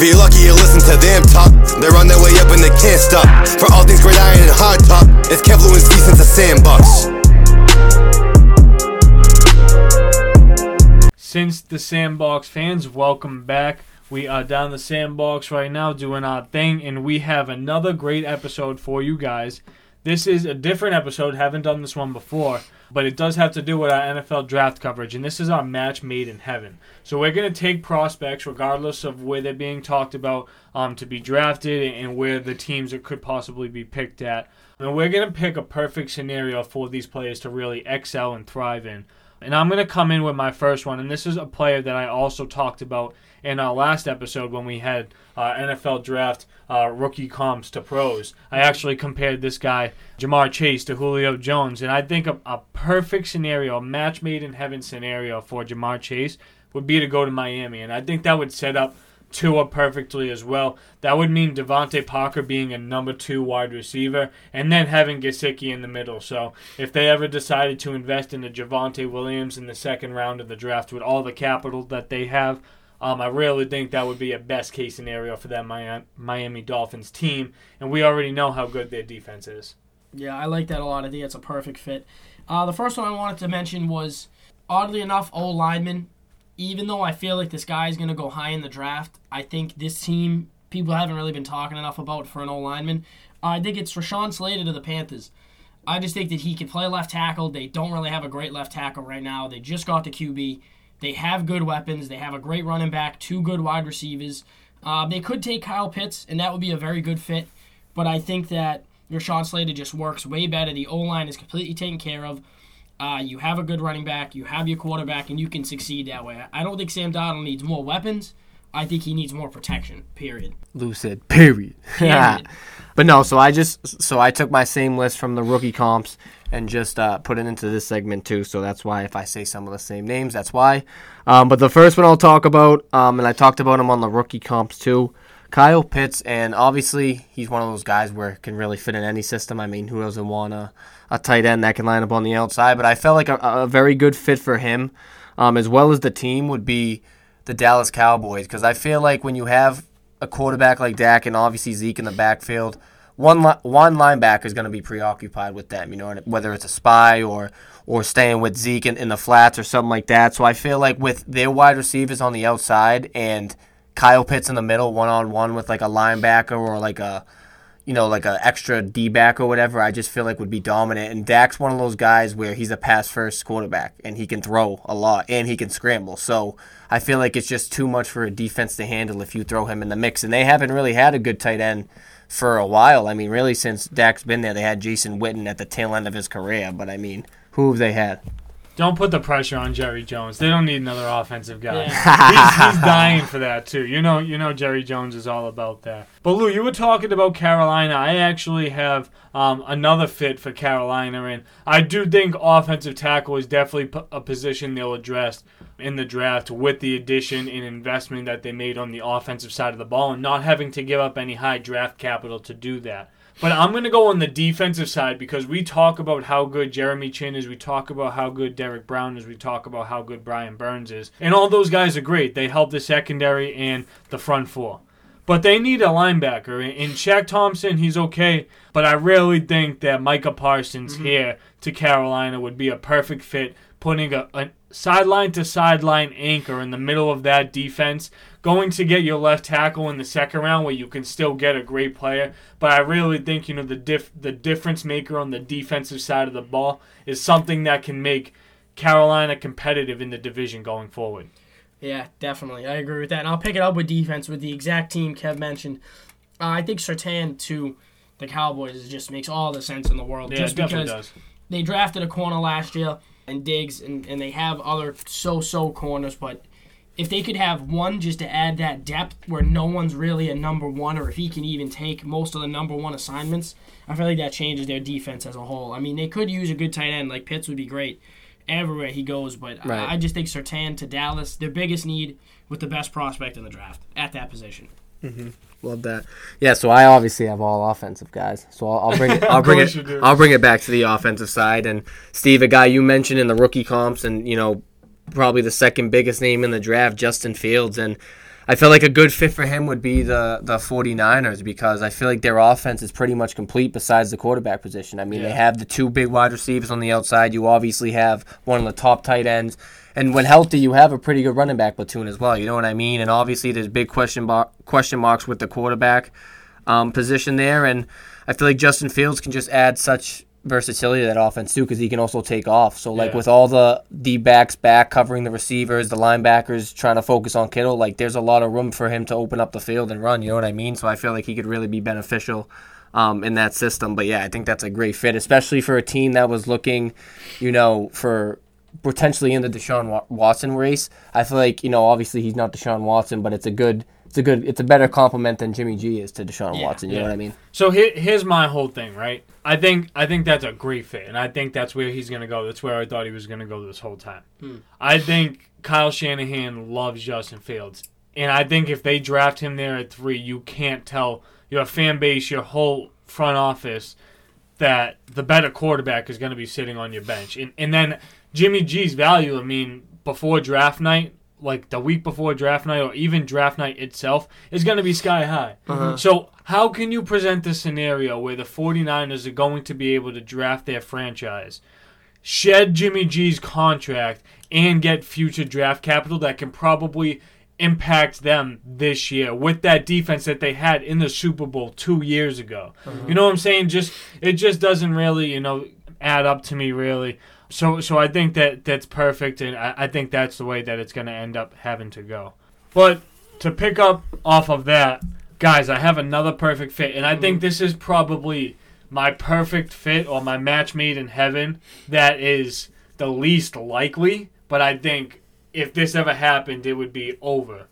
If you're lucky, you listen to them talk. They're on their way up and they can't stop. For all things great iron and hard top, it's and since sandbox. Since the Sandbox fans, welcome back. We are down the Sandbox right now doing our thing, and we have another great episode for you guys. This is a different episode, haven't done this one before, but it does have to do with our NFL draft coverage, and this is our match made in heaven. So we're going to take prospects, regardless of where they're being talked about, um, to be drafted and where the teams that could possibly be picked at. And we're going to pick a perfect scenario for these players to really excel and thrive in. And I'm going to come in with my first one, and this is a player that I also talked about in our last episode when we had uh, NFL draft uh, rookie comps to pros. I actually compared this guy, Ja'Marr Chase, to Julio Jones, and I think a, a perfect scenario, a match made in heaven scenario for Ja'Marr Chase would be to go to Miami, and I think that would set up Tua perfectly as well. That would mean DeVante Parker being a number two wide receiver and then having Gesicki in the middle. So if they ever decided to invest in the Javonte Williams in the second round of the draft with all the capital that they have, um, I really think that would be a best case scenario for that Miami Dolphins team. And we already know how good their defense is. Yeah, I like that a lot. I think it's a perfect fit. Uh, the first one I wanted to mention was, oddly enough, O lineman even though I feel like this guy is going to go high in the draft, I think this team people haven't really been talking enough about for an old lineman. I think it's Rashawn Slater to the Panthers. I just think that he can play left tackle. They don't really have a great left tackle right now. They just got the QB. They have good weapons. They have a great running back, two good wide receivers. Uh, they could take Kyle Pitts, and that would be a very good fit. But I think that Rashawn Slater just works way better. The O line is completely taken care of. Uh, you have a good running back, you have your quarterback, and you can succeed that way. I don't think Sam Darnold needs more weapons. I think he needs more protection. Period. Lucid. Period. period. but no, so I just so I took my same list from the rookie comps and just uh, put it into this segment too. So that's why if I say some of the same names, that's why. Um, but the first one I'll talk about, um, and I talked about him on the rookie comps too. Kyle Pitts, and obviously he's one of those guys where can really fit in any system. I mean, who doesn't want a, a tight end that can line up on the outside? But I felt like a, a very good fit for him, um, as well as the team, would be the Dallas Cowboys. Because I feel like when you have a quarterback like Dak and obviously Zeke in the backfield, one li- one linebacker is going to be preoccupied with them. You know, whether it's a spy or or staying with Zeke in, in the flats or something like that. So I feel like with their wide receivers on the outside and Kyle Pitts in the middle, one on one with like a linebacker or like a you know, like a extra D back or whatever, I just feel like would be dominant. And Dak's one of those guys where he's a pass first quarterback and he can throw a lot and he can scramble. So I feel like it's just too much for a defense to handle if you throw him in the mix. And they haven't really had a good tight end for a while. I mean, really, since Dak's been there, they had Jason Witten at the tail end of his career. But I mean, who have they had? Don't put the pressure on Jerry Jones. They don't need another offensive guy. Yeah. he's, he's, dying for that too. You know, you know Jerry Jones is all about that. But Lou, you were talking about Carolina. I actually have um, another fit for Carolina, and I do think offensive tackle is definitely a position they'll address in the draft with the addition and investment that they made on the offensive side of the ball, and not having to give up any high draft capital to do that. But I'm going to go on the defensive side because we talk about how good Jeremy Chinn is. We talk about how good Derrick Brown is. We talk about how good Brian Burns is. And all those guys are great. They help the secondary and the front four. But they need a linebacker. And Shaq Thompson, he's okay. But I really think that Micah Parsons mm-hmm. here to Carolina would be a perfect fit, putting a, a sideline to sideline anchor in the middle of that defense going to get your left tackle in the second round where you can still get a great player. But I really think you know the diff the difference maker on the defensive side of the ball is something that can make Carolina competitive in the division going forward. Yeah, definitely. I agree with that. And I'll pick it up with defense with the exact team Kev mentioned. Uh, I think Surtain to the Cowboys just makes all the sense in the world. Yeah, just because does. they drafted a corner last year and Diggs, and, and they have other so so corners, but if they could have one just to add that depth where no one's really a number one, or if he can even take most of the number one assignments, I feel like that changes their defense as a whole. I mean, they could use a good tight end like Pitts would be great everywhere he goes, but right. I, I, just think Surtain to Dallas, their biggest need with the best prospect in the draft at that position. Mm-hmm. Love that. Yeah, so I obviously have all offensive guys. So I'll, I'll bring it. I'll bring it. I'll bring it back to the offensive side. And Steve, a guy you mentioned in the rookie comps, and you know probably the second biggest name in the draft, Justin Fields. And I feel like a good fit for him would be the the 49ers because I feel like their offense is pretty much complete besides the quarterback position. I mean, they have the two big wide receivers on the outside. You obviously have one of the top tight ends. And when healthy, you have a pretty good running back platoon as well. You know what I mean? And obviously, there's big question bar- question marks with the quarterback um, position there. And I feel like Justin Fields can just add such versatility of that offense too, because he can also take off. So like Yeah. with all the D backs back covering the receivers, the linebackers trying to focus on Kittle, like there's a lot of room for him to open up the field and run. You know what I mean? So I feel like he could really be beneficial. Um, in that system, but yeah, I think that's a great fit, especially for a team that was looking, you know, for potentially in the Deshaun Watson race. I feel like you know, obviously he's not Deshaun Watson, but it's a good, it's a good, it's a better compliment than Jimmy G is to Deshaun Yeah, Watson. You know what I mean? So here, here's my whole thing, right? I think I think that's a great fit, and I think that's where he's gonna go. That's where I thought he was gonna go this whole time. Hmm. I think Kyle Shanahan loves Justin Fields, and I think if they draft him there at three, you can't tell your fan base, your whole front office, that the better quarterback is going to be sitting on your bench. And, and then Jimmy G's value, I mean, before draft night, like the week before draft night or even draft night itself, is going to be sky high. Uh-huh. So, how can you present the scenario where the 49ers are going to be able to draft their franchise, shed Jimmy G's contract, and get future draft capital that can probably impact them this year with that defense that they had in the Super Bowl two years ago. Uh-huh. You know what I'm saying? Just it just doesn't really, you know, add up to me really. So so I think that that's perfect and I, I think that's the way that it's gonna end up having to go. But to pick up off of that, guys, I have another perfect fit, and I think mm. this is probably my perfect fit or my match made in heaven that is the least likely, but I think if this ever happened, it would be over.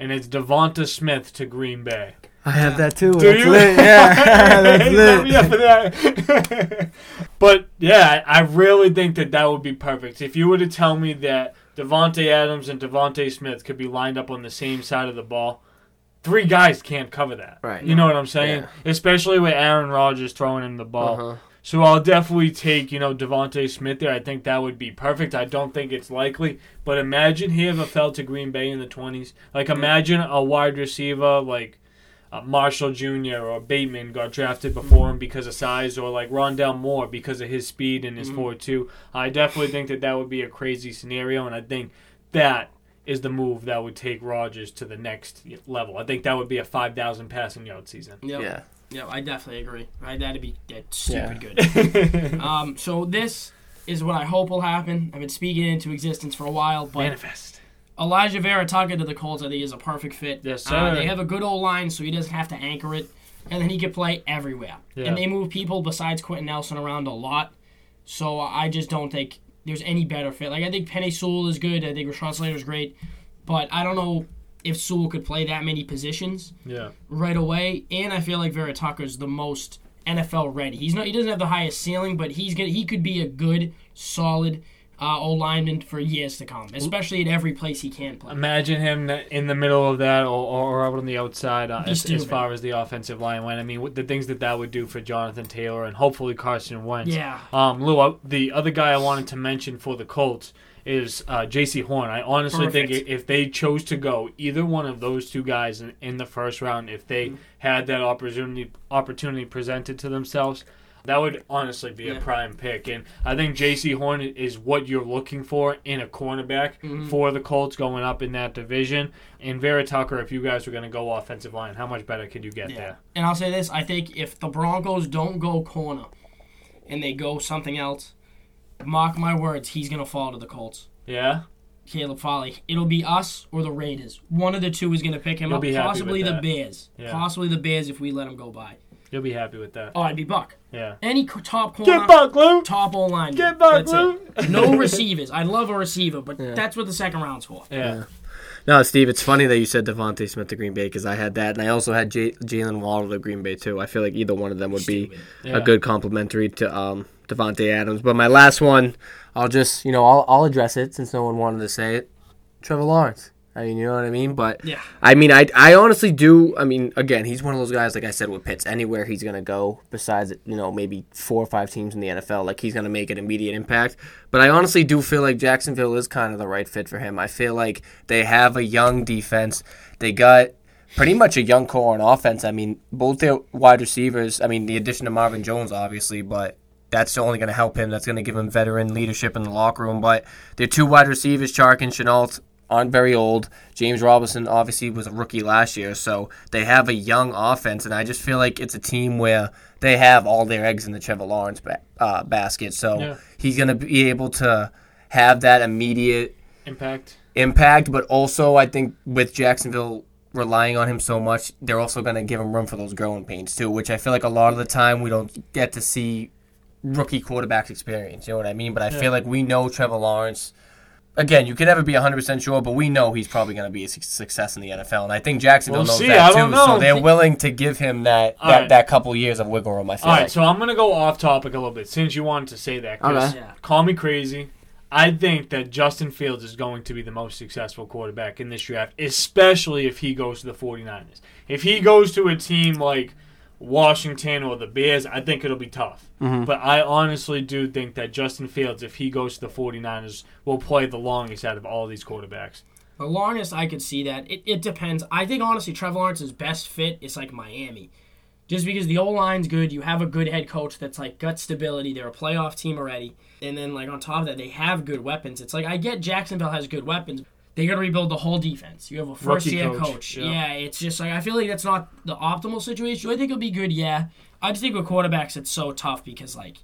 And it's DeVonta Smith to Green Bay. I have that too. Do you? Yeah, that's Hey, let me up for that. but yeah, I I really think that that would be perfect. If you were to tell me that Davante Adams and DeVonta Smith could be lined up on the same side of the ball, three guys can't cover that. Right. You know what I'm saying? Yeah. Especially with Aaron Rodgers throwing him the ball. Uh-huh. So I'll definitely take, you know, DeVonta Smith there. I think that would be perfect. I don't think it's likely, but imagine he ever fell to Green Bay in the 20s. Like imagine a wide receiver like uh, Marshall Jr. or Bateman got drafted before him because of size, or like Rondale Moore because of his speed and his 4-2. I definitely think that that would be a crazy scenario, and I think that is the move that would take Rodgers to the next level. I think that would be a 5,000 passing yard season. Yep. Yeah. Yeah, I definitely agree. I, that'd be that's stupid Yeah. good. um, so this is what I hope will happen. I've been speaking into existence for a while, but Manifest. Alijah Vera Tucker to the Colts, I think, is a perfect fit. Yes, Uh, sir. they have a good old line, so he doesn't have to anchor it, and then he can play everywhere. Yeah. And they move people besides Quenton Nelson around a lot, so I just don't think there's any better fit. Like I think Penei Sewell is good. I think Rashawn Slater is great, but I don't know if Sewell could play that many positions Yeah. right away. And I feel like Vera Tucker's the most NFL ready. He's not. He doesn't have the highest ceiling, but he's gonna. He could be a good, solid uh, old lineman for years to come, especially at every place he can play. Imagine him in the middle of that, or, or out on the outside, uh, as, as far as the offensive line went. I mean, the things that that would do for Jonathan Taylor and hopefully Carson Wentz. Yeah. Um, Lou, uh, the other guy I wanted to mention for the Colts is uh, Jaycee Horn. I honestly think Perfect. i- if they chose to go either one of those two guys in, in the first round, if they Mm-hmm. had that opportunity opportunity presented to themselves, that would honestly be a prime pick. And I think Jaycee Horn is what you're looking for in a cornerback Mm-hmm. for the Colts going up in that division. And Vera Tucker, if you guys were going to go offensive line, how much better could you get Yeah. there? And I'll say this: I think if the Broncos don't go corner, and they go something else, mark my words, he's gonna fall to the Colts. Yeah? Caleb Farley. It'll be us or the Raiders. One of the two is gonna pick him You'll up. be happy Possibly with the that. Bears. Yeah. Possibly the Bears if we let him go by. You'll be happy with that. Oh, I'd be Buck. Yeah. Any co- top corner. Get back, Lou! top O line. Get back, That's Lou! it. No receivers. I love a receiver, but that's what the second round's for. Yeah. No, Steve, it's funny that you said DeVonta Smith to Green Bay because I had that, and I also had J- Jalen Waddle to Green Bay too. I feel like either one of them would be Yeah. a good complementary to um, Davante Adams. But my last one, I'll just you know I'll, I'll address it since no one wanted to say it. Trevor Lawrence. I mean, you know what I mean? But Yeah. I mean, I, I honestly do. I mean, again, he's one of those guys, like I said, with Pitts, anywhere he's going to go, besides, you know, maybe four or five teams in the NFL, like he's going to make an immediate impact. But I honestly do feel like Jacksonville is kind of the right fit for him. I feel like they have a young defense. They got pretty much a young core on offense. I mean, both their wide receivers, I mean, the addition of Marvin Jones, obviously, but that's only going to help him. That's going to give him veteran leadership in the locker room. But their two wide receivers, Chark and Shenault, aren't very old. James Robinson obviously was a rookie last year, so they have a young offense, and I just feel like it's a team where they have all their eggs in the Trevor Lawrence ba- uh, basket. So Yeah. he's going to be able to have that immediate Impact. impact, but also I think with Jacksonville relying on him so much, they're also going to give him room for those growing pains too, which I feel like a lot of the time we don't get to see rookie quarterbacks experience. You know what I mean? But I Yeah. feel like we know Trevor Lawrence. Again, you can never be 100% sure, but we know he's probably going to be a success in the NFL. And I think Jacksonville We'll knows see. that I too. don't know. So they're willing to give him that, that, right. that couple years of wiggle room, I feel All right, like. so I'm gonna go off topic a little bit since you wanted to say that. 'cause Okay. Yeah. Call me crazy. I think that Justin Fields is going to be the most successful quarterback in this draft, especially if he goes to the 49ers. If he goes to a team like Washington or the Bears, I think it'll be tough. Mm-hmm. But I honestly do think that Justin Fields, if he goes to the 49ers, will play the longest out of all these quarterbacks. The longest I could see that, it, it depends. I think honestly, Trevor Lawrence's best fit is like Miami. Just because the O line's good, you have a good head coach that's like gut stability. They're a playoff team already, and then like on top of that, they have good weapons. It's like I get Jacksonville has good weapons. They got to rebuild the whole defense. You have a first Rookie year coach, coach. yeah. Yeah. it's just like I feel like that's not the optimal situation. Do I think it'll be good? Yeah. I just think with quarterbacks, it's so tough because like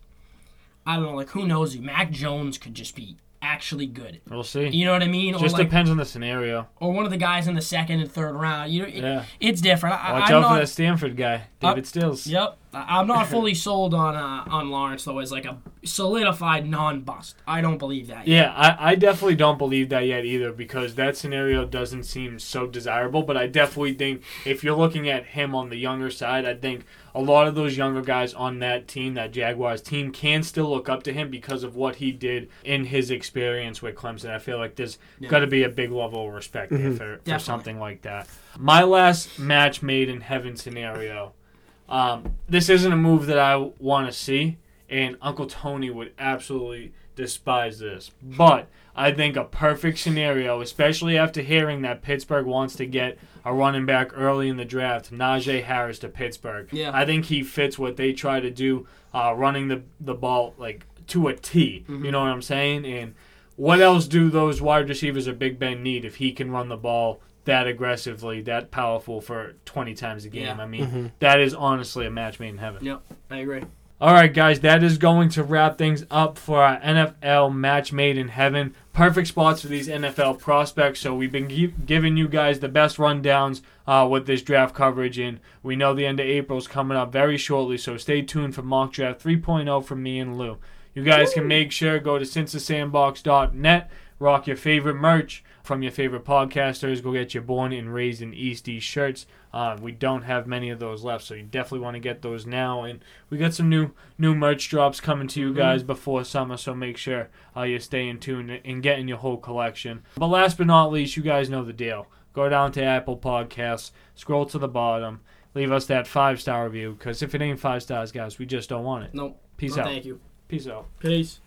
I don't know, like who knows you? Mac Jones could just be actually good. We'll see. You know what I mean? Just like, depends on the scenario. or one of the guys in the second and third round. You know, it- Yeah. it's different. I, Watch I'm out not, for that Stanford guy, David uh, Stills. Yep, I'm not fully sold on uh, on Lawrence though as like a solidified non-bust. I don't believe that. yet. Yeah, I, I definitely don't believe that yet either because that scenario doesn't seem so desirable. But I definitely think if you're looking at him on the younger side, I think a lot of those younger guys on that team, that Jaguars team, can still look up to him because of what he did in his experience with Clemson. I feel like there's got to be a big level of respect there for, for something like that. My last match made in heaven scenario. Um, this isn't a move that I want to see, and Uncle Tony would absolutely despise this. But I think a perfect scenario, especially after hearing that Pittsburgh wants to get a running back early in the draft, Najee Harris to Pittsburgh. Yeah. I think he fits what they try to do, uh, running the the ball like to a T. You know what I'm saying? And what else do those wide receivers or Big Ben need if he can run the ball that aggressively, that powerful for 20 times a game? Yeah. I mean, that is honestly a match made in heaven. Yep, I agree. All right, guys, that is going to wrap things up for our NFL match made in heaven. Perfect spots for these NFL prospects. So we've been gi- giving you guys the best rundowns uh, with this draft coverage, and we know the end of April is coming up very shortly. So stay tuned for mock draft 3.0 from me and Lou. You guys can make sure go to sincethesandbox.net, rock your favorite merch from your favorite podcasters. Go get your Born and Raised in East East shirts. Uh, we don't have many of those left, so you definitely want to get those now. And we got some new new merch drops coming to you guys before summer, so make sure uh, you're staying tuned and getting your whole collection. But last but not least, you guys know the deal. Go down to Apple Podcasts, scroll to the bottom, leave us that five star review. Because if it ain't five stars, guys, we just don't want it. Nope. Peace No, out. Thank you. Peace out. Peace.